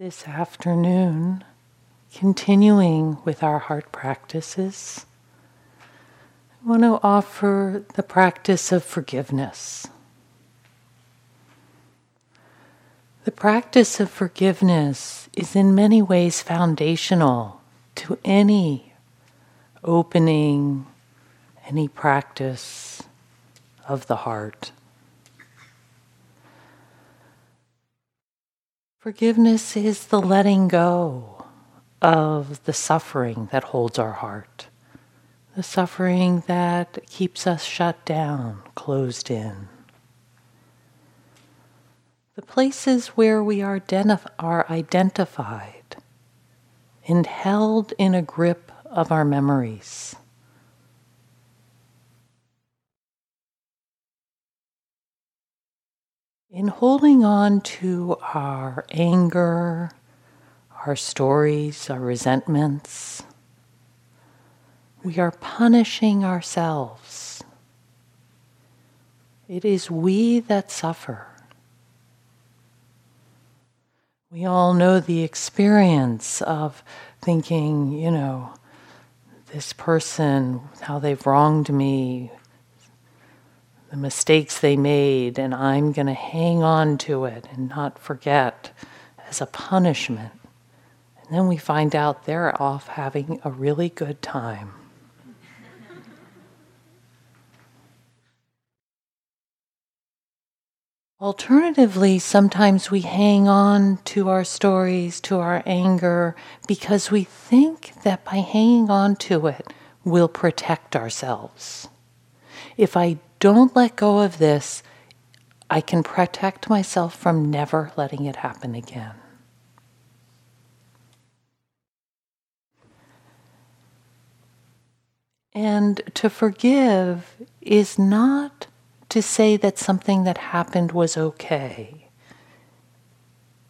This afternoon, continuing with our heart practices, I want to offer the practice of forgiveness. The practice of forgiveness is in many ways foundational to any opening, any practice of the heart. Forgiveness is the letting go of the suffering that holds our heart, the suffering that keeps us shut down, closed in. The places where we are, are identified and held in a grip of our memories. In holding on to our anger, our stories, our resentments, we are punishing ourselves. It is we that suffer. We all know the experience of thinking, you know, this person, how they've wronged me, the mistakes they made, and I'm going to hang on to it and not forget as a punishment. And then we find out they're off having a really good time. Alternatively, sometimes we hang on to our stories, to our anger, because we think that by hanging on to it, we'll protect ourselves. If I don't let go of this, I can protect myself from never letting it happen again. And to forgive is not to say that something that happened was okay.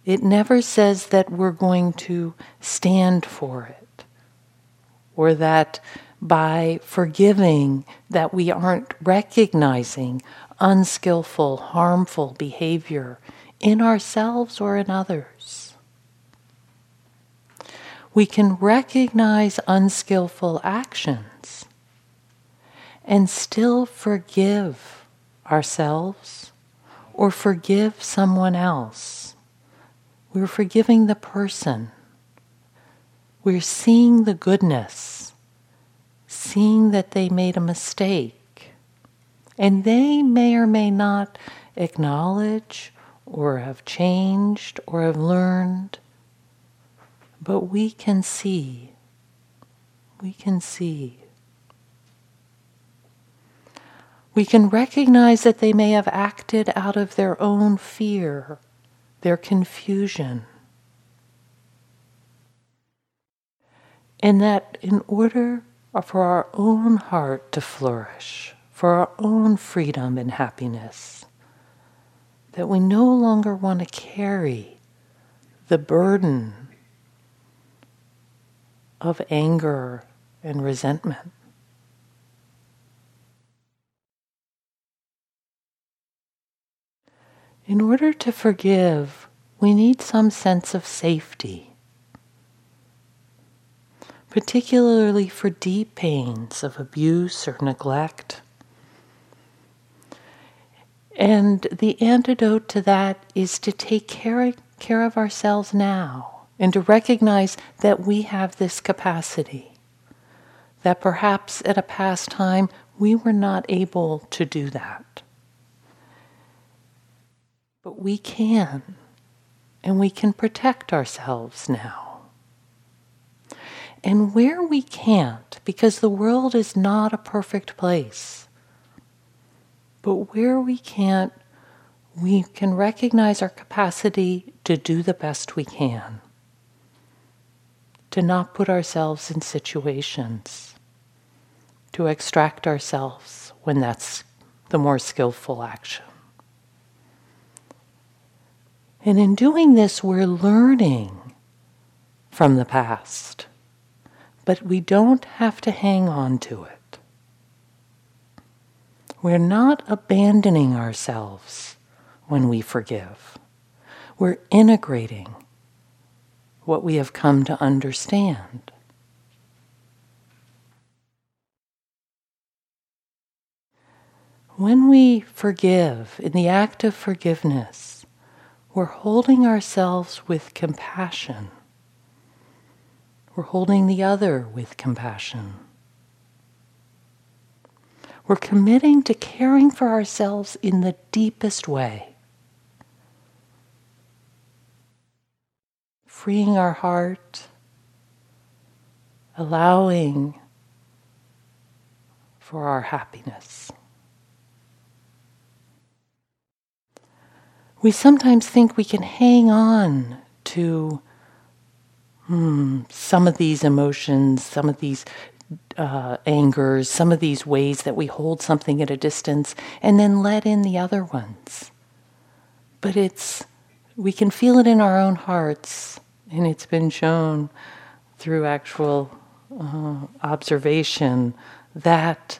It never says that we're going to stand for it or that by forgiving that we aren't recognizing unskillful, harmful behavior in ourselves or in others. We can recognize unskillful actions and still forgive ourselves or forgive someone else. We're forgiving the person. We're seeing the goodness seeing that they made a mistake. And they may or may not acknowledge or have changed or have learned, but we can see. We can see. We can recognize that they may have acted out of their own fear, their confusion. And that in order Uh, for our own heart to flourish, for our own freedom and happiness, that we no longer want to carry the burden of anger and resentment. In order to forgive, we need some sense of safety particularly for deep pains of abuse or neglect. And the antidote to that is to take care, care of ourselves now and to recognize that we have this capacity. That perhaps at a past time we were not able to do that. But we can, and we can protect ourselves now. And where we can't, because the world is not a perfect place, but where we can't, we can recognize our capacity to do the best we can, to not put ourselves in situations, to extract ourselves when that's the more skillful action. And in doing this, we're learning from the past but we don't have to hang on to it. We're not abandoning ourselves when we forgive. We're integrating what we have come to understand. When we forgive, in the act of forgiveness, we're holding ourselves with compassion. We're holding the other with compassion. We're committing to caring for ourselves in the deepest way. Freeing our heart, allowing for our happiness. We sometimes think we can hang on to hmm, some of these emotions, some of these uh, angers, some of these ways that we hold something at a distance, and then let in the other ones. But it's, we can feel it in our own hearts, and it's been shown through actual uh, observation that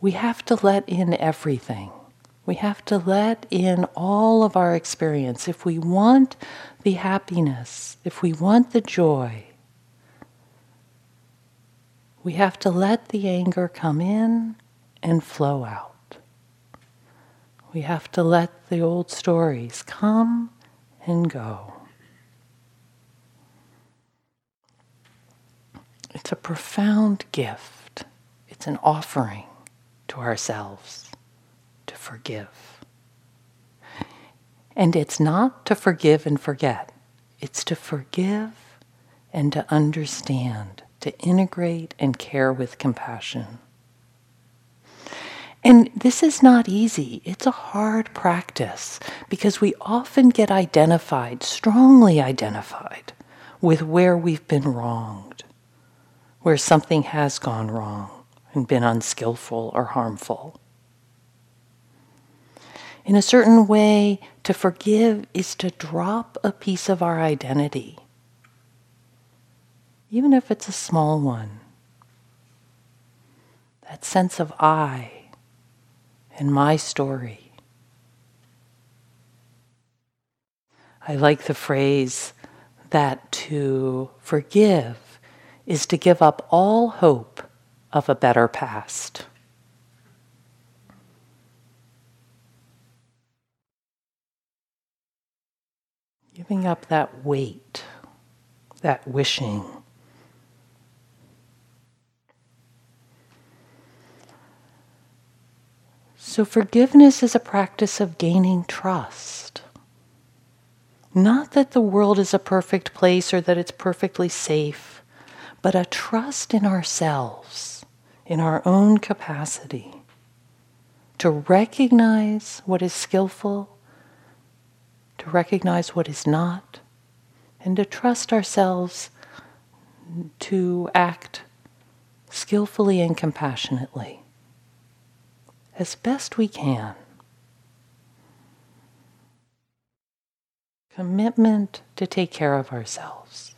we have to let in everything. We have to let in all of our experience. If we want the happiness, if we want the joy, we have to let the anger come in and flow out. We have to let the old stories come and go. It's a profound gift. It's an offering to ourselves to forgive. And it's not to forgive and forget, it's to forgive and to understand to integrate and care with compassion. And this is not easy. It's a hard practice because we often get identified, strongly identified, with where we've been wronged, where something has gone wrong and been unskillful or harmful. In a certain way, to forgive is to drop a piece of our identity even if it's a small one. That sense of I and my story. I like the phrase that to forgive is to give up all hope of a better past. Giving up that weight, that wishing. So, forgiveness is a practice of gaining trust. Not that the world is a perfect place or that it's perfectly safe, but a trust in ourselves, in our own capacity to recognize what is skillful, recognize what is not, and to trust ourselves to act skillfully and compassionately as best we can. Commitment to take care of ourselves.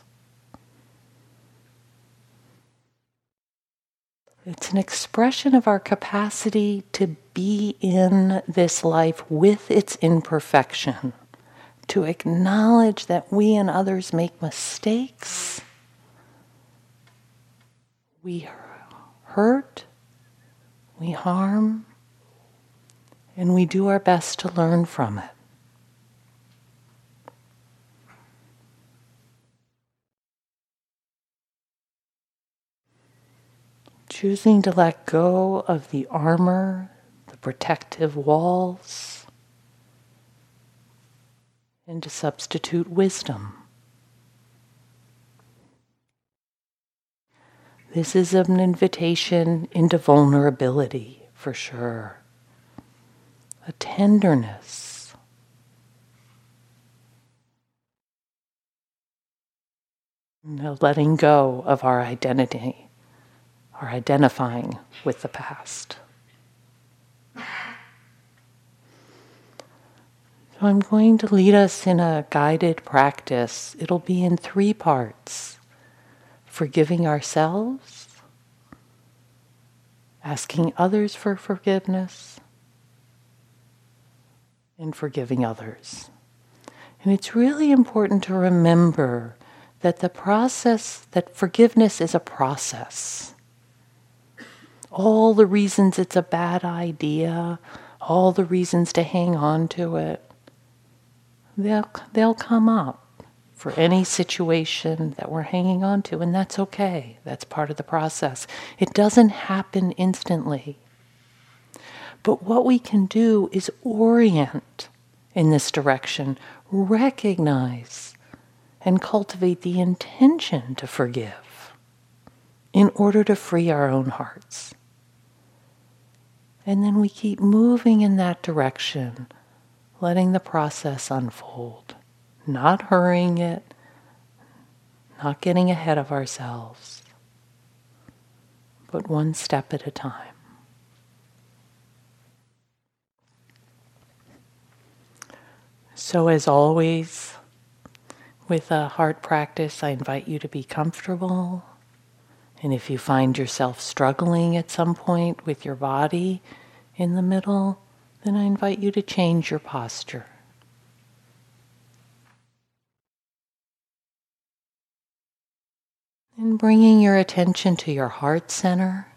It's an expression of our capacity to be in this life with its imperfection, to acknowledge that we and others make mistakes. We hurt, we harm, and we do our best to learn from it. Choosing to let go of the armor, the protective walls, and to substitute wisdom. This is an invitation into vulnerability for sure a tenderness. No letting go of our identity, our identifying with the past. I'm going to lead us in a guided practice. It'll be in three parts forgiving ourselves, asking others for forgiveness, and forgiving others. And it's really important to remember that the process, that forgiveness is a process. All the reasons it's a bad idea, all the reasons to hang on to it, they'll, they'll come up for any situation that we're hanging on to, and that's okay. That's part of the process. It doesn't happen instantly. But what we can do is orient in this direction, recognize and cultivate the intention to forgive in order to free our own hearts. And then we keep moving in that direction, letting the process unfold, not hurrying it, not getting ahead of ourselves, but one step at a time. So, as always, with a heart practice, I invite you to be comfortable. And if you find yourself struggling at some point with your body in the middle, then I invite you to change your posture. And bringing your attention to your heart center.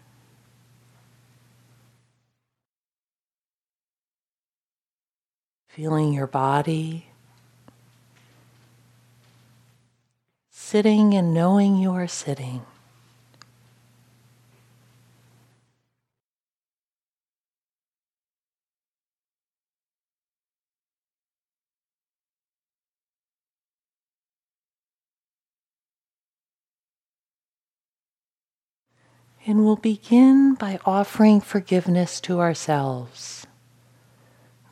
Feeling your body. Sitting and knowing you are sitting. And we'll begin by offering forgiveness to ourselves,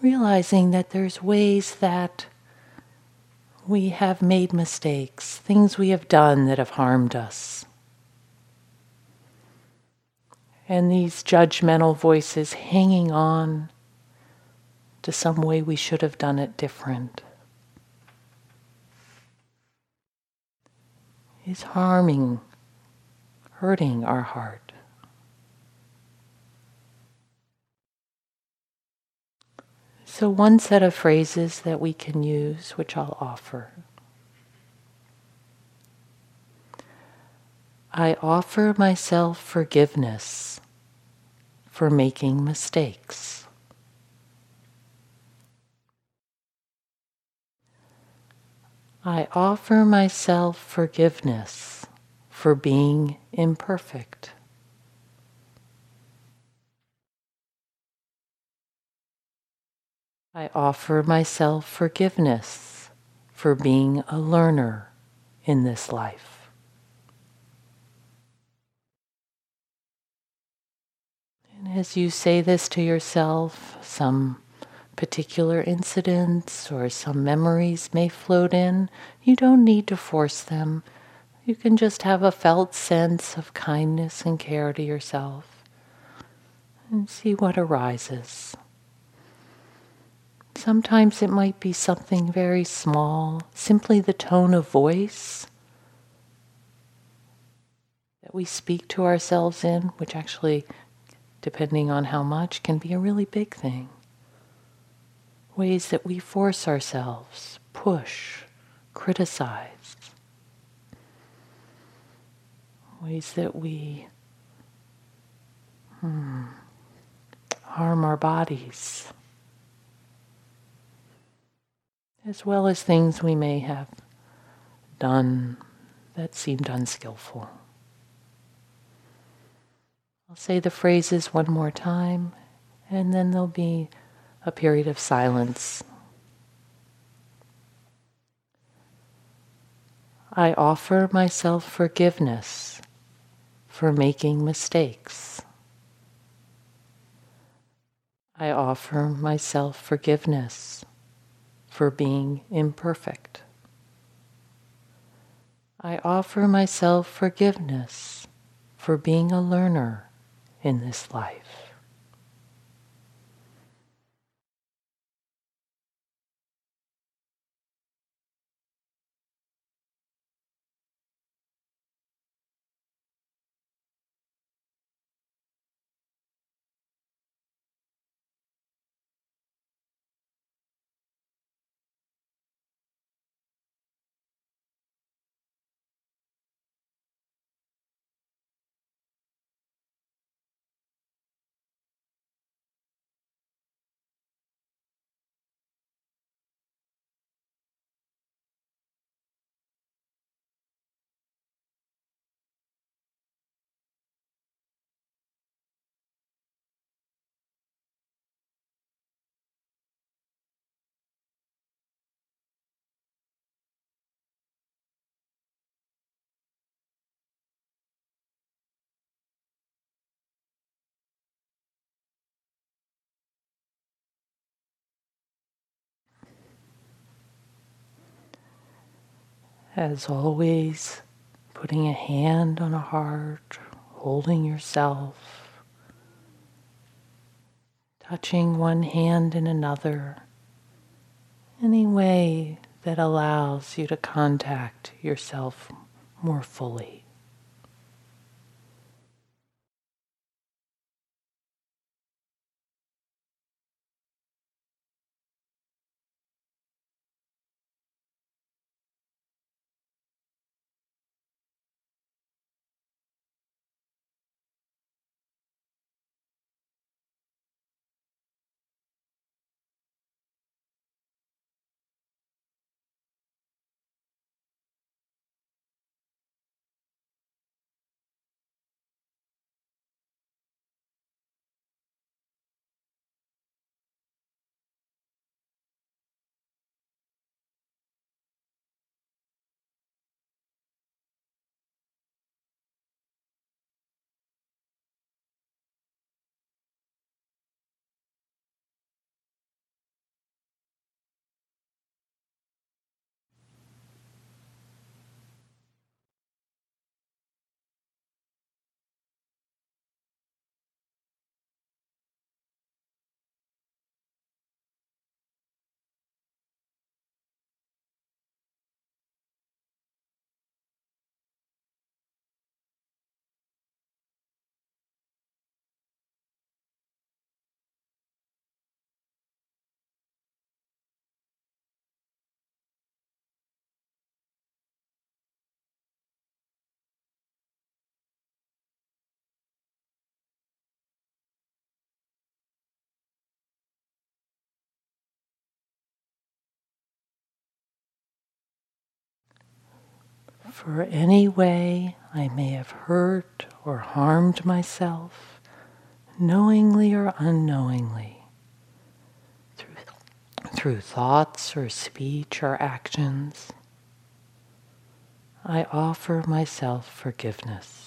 realizing that there's ways that we have made mistakes, things we have done that have harmed us. And these judgmental voices hanging on to some way we should have done it different is harming, hurting our heart. So, one set of phrases that we can use, which I'll offer. I offer myself forgiveness for making mistakes. I offer myself forgiveness for being imperfect. I offer myself forgiveness for being a learner in this life. And as you say this to yourself, some particular incidents or some memories may float in. You don't need to force them. You can just have a felt sense of kindness and care to yourself and see what arises. Sometimes it might be something very small, simply the tone of voice that we speak to ourselves in, which actually, depending on how much, can be a really big thing. Ways that we force ourselves, push, criticize. Ways that we hmm, harm our bodies as well as things we may have done that seemed unskillful. I'll say the phrases one more time, and then there'll be a period of silence. I offer myself forgiveness for making mistakes. I offer myself forgiveness for being imperfect. I offer myself forgiveness for being a learner in this life. As always, putting a hand on a heart, holding yourself, touching one hand in another, any way that allows you to contact yourself more fully. For any way I may have hurt or harmed myself, knowingly or unknowingly, through, through thoughts or speech or actions, I offer myself forgiveness.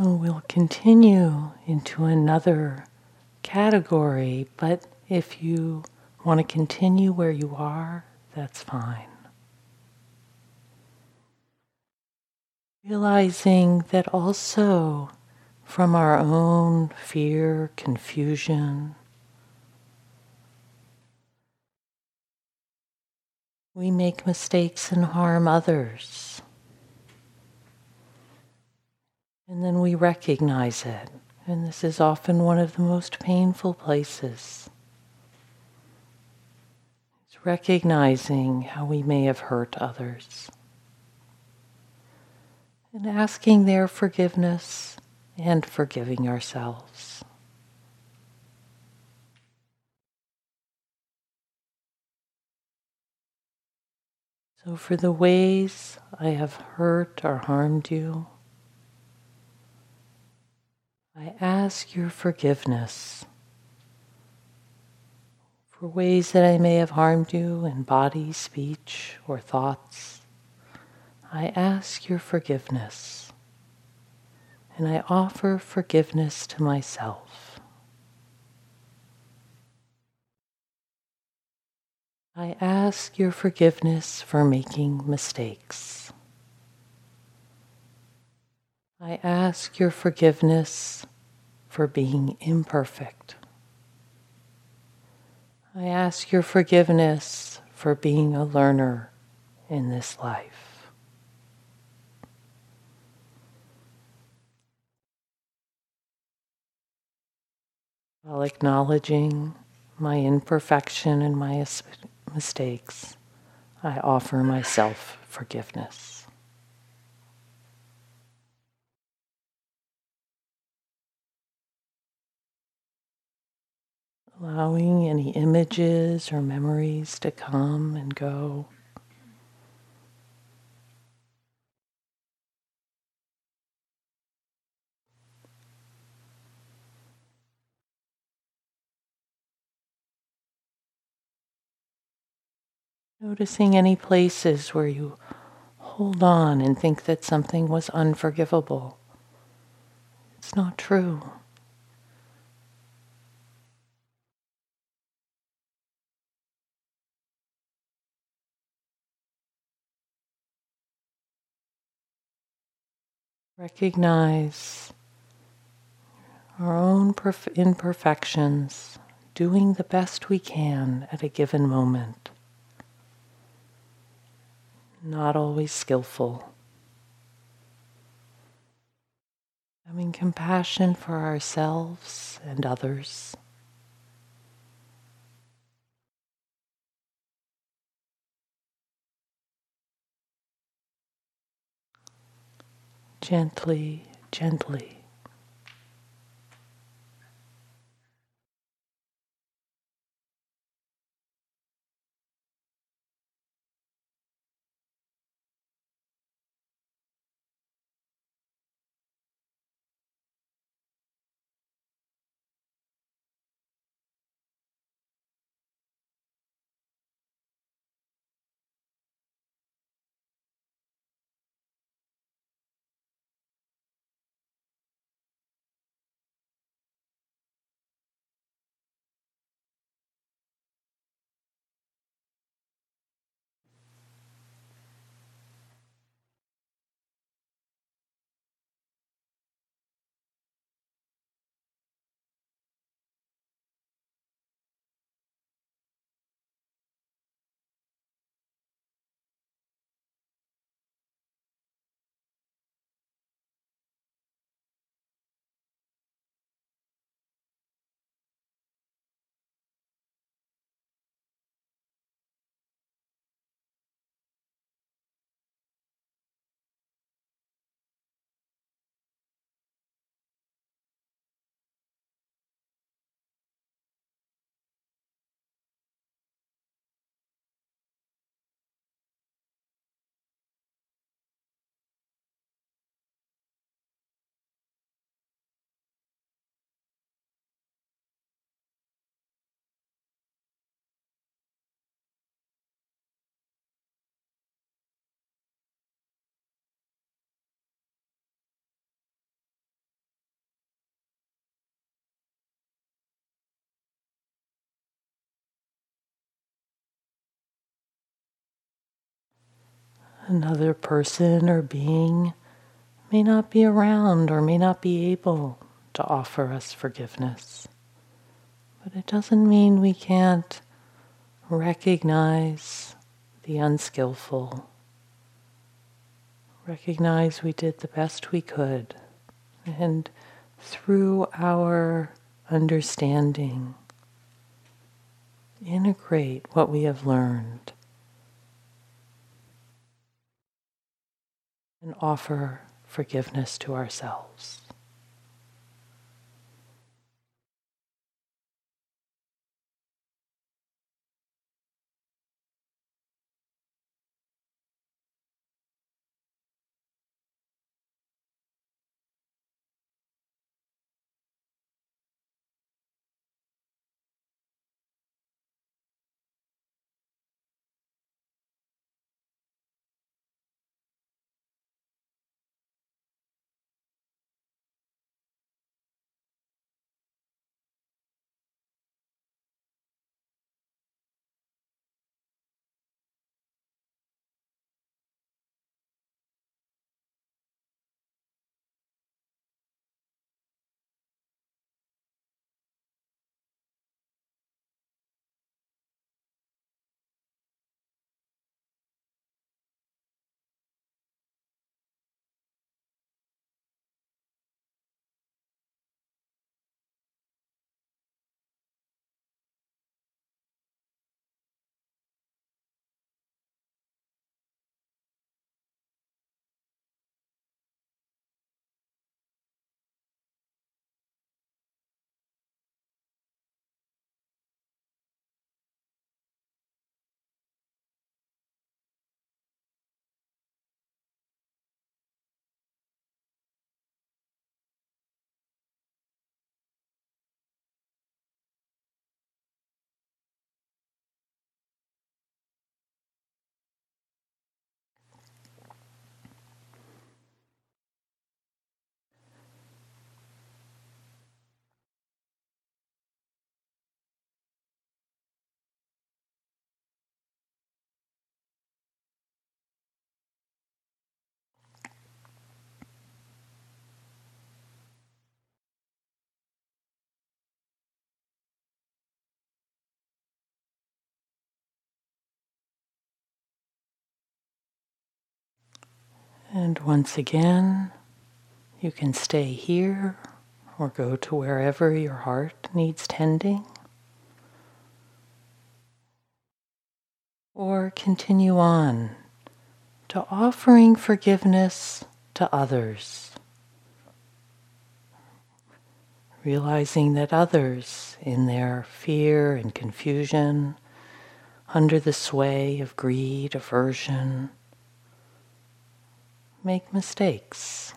So we'll continue into another category, but if you want to continue where you are, that's fine. Realizing that also from our own fear, confusion, we make mistakes and harm others. And then we recognize it. And this is often one of the most painful places. It's recognizing how we may have hurt others and asking their forgiveness and forgiving ourselves. So, for the ways I have hurt or harmed you, I ask your forgiveness for ways that I may have harmed you in body, speech, or thoughts. I ask your forgiveness and I offer forgiveness to myself. I ask your forgiveness for making mistakes. I ask your forgiveness for being imperfect. I ask your forgiveness for being a learner in this life. While acknowledging my imperfection and my mistakes, I offer myself forgiveness. Allowing any images or memories to come and go. Noticing any places where you hold on and think that something was unforgivable. It's not true. Recognize our own perf- imperfections, doing the best we can at a given moment. Not always skillful. Having compassion for ourselves and others. Gently, gently. Another person or being may not be around or may not be able to offer us forgiveness. But it doesn't mean we can't recognize the unskillful, recognize we did the best we could, and through our understanding, integrate what we have learned and offer forgiveness to ourselves. And once again, you can stay here or go to wherever your heart needs tending. Or continue on to offering forgiveness to others. Realizing that others, in their fear and confusion, under the sway of greed, aversion, make mistakes.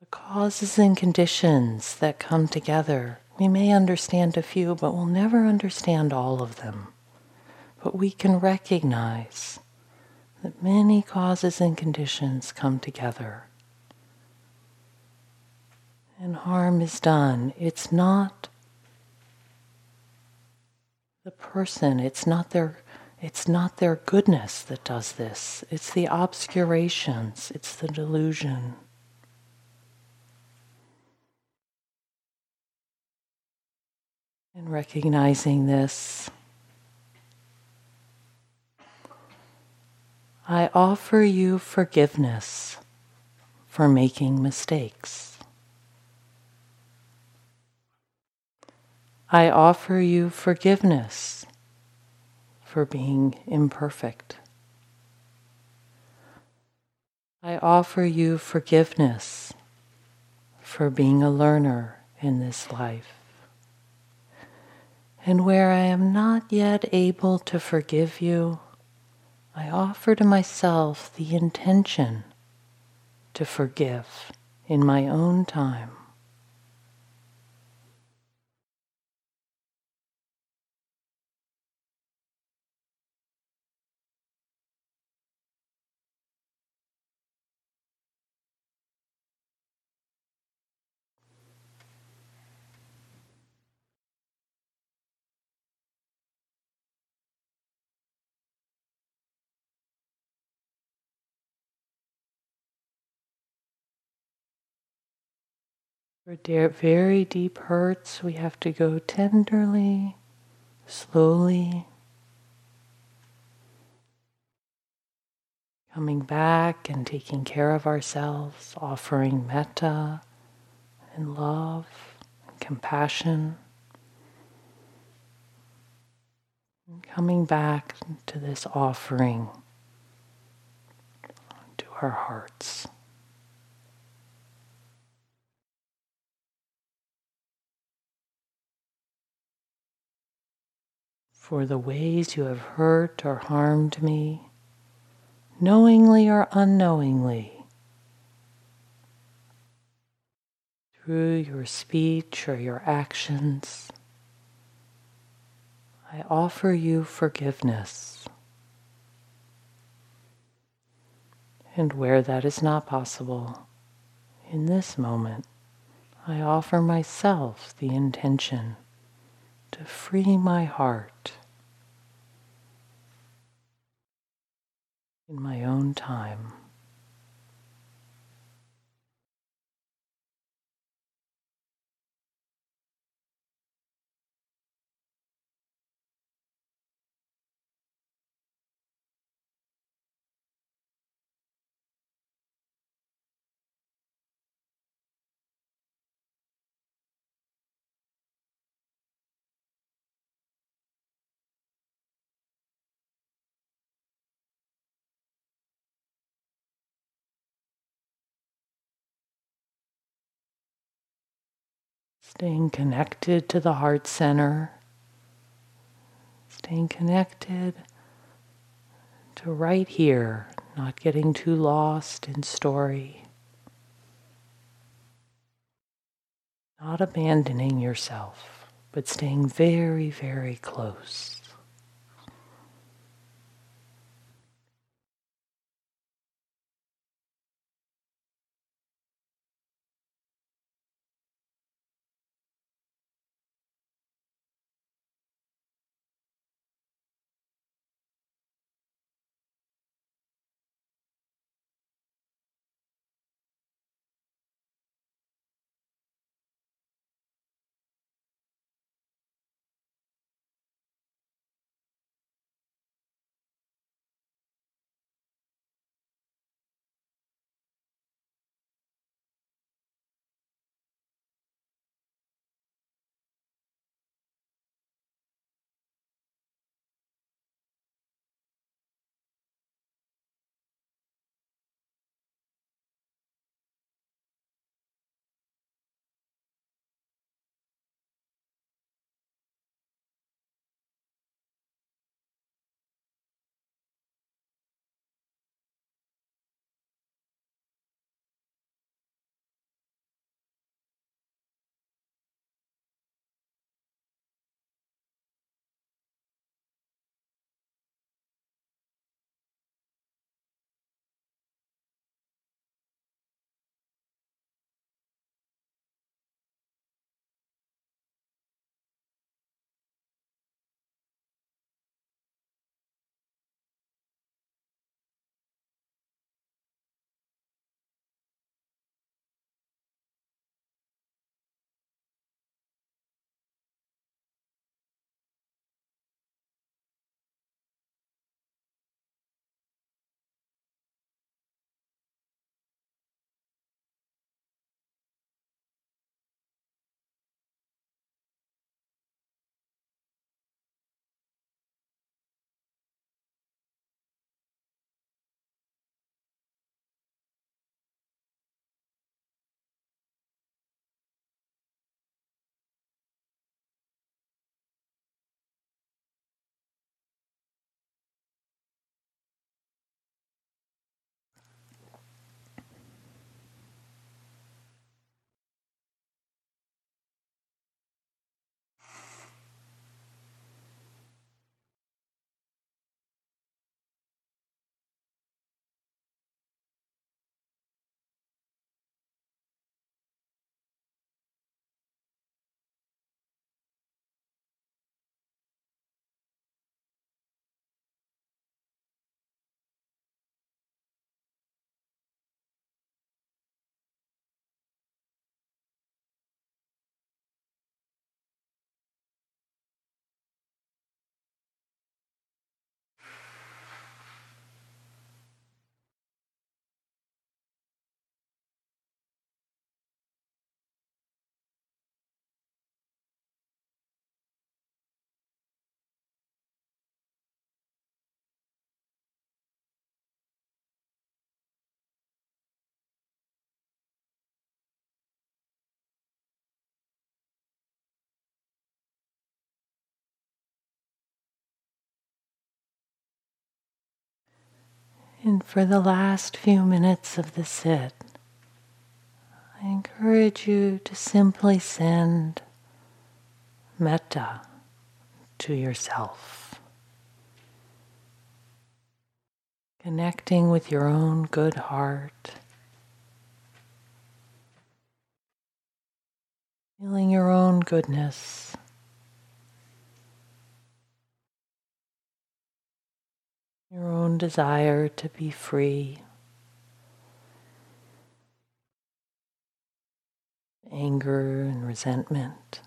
The causes and conditions that come together, we may understand a few, but we'll never understand all of them. But we can recognize that many causes and conditions come together. And harm is done. It's not the person, it's not their it's not their goodness that does this, it's the obscurations, it's the delusion. And recognizing this, I offer you forgiveness for making mistakes. I offer you forgiveness for being imperfect. I offer you forgiveness for being a learner in this life. And where I am not yet able to forgive you, I offer to myself the intention to forgive in my own time. For very deep hurts, we have to go tenderly, slowly, coming back and taking care of ourselves, offering metta and love and compassion. And coming back to this offering to our hearts. For the ways you have hurt or harmed me, knowingly or unknowingly, through your speech or your actions. I offer you forgiveness. And where that is not possible, in this moment, I offer myself the intention to free my heart in my own time. Staying connected to the heart center, staying connected to right here, not getting too lost in story, not abandoning yourself, but staying very, very close. And for the last few minutes of the sit, I encourage you to simply send metta to yourself. Connecting with your own good heart. Feeling your own goodness. Your own desire to be free. Anger and resentment.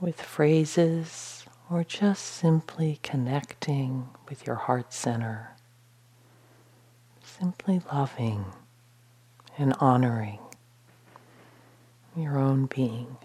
with phrases or just simply connecting with your heart center. Simply loving and honoring your own being.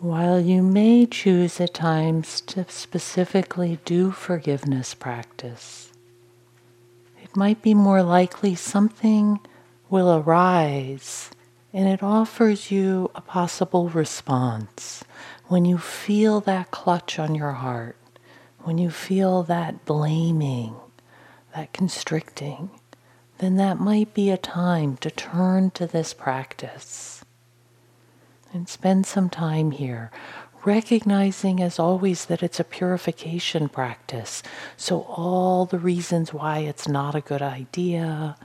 While you may choose at times to specifically do forgiveness practice, it might be more likely something will arise and it offers you a possible response. When you feel that clutch on your heart, when you feel that blaming, that constricting, then that might be a time to turn to this practice and spend some time here, recognizing as always that it's a purification practice. So, all the reasons why it's not a good idea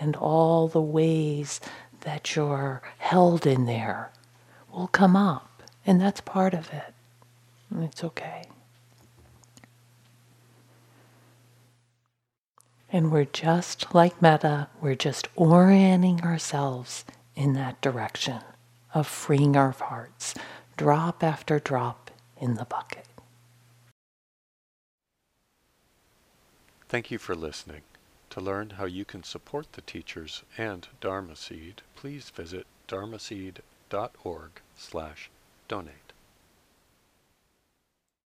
and all the ways that you're held in there will come up, and that's part of it. And it's okay. And we're just like Metta, we're just orienting ourselves in that direction of freeing our hearts, drop after drop in the bucket. Thank you for listening. To learn how you can support the teachers and Dharma Seed, please visit dharmaseed.org slash donate.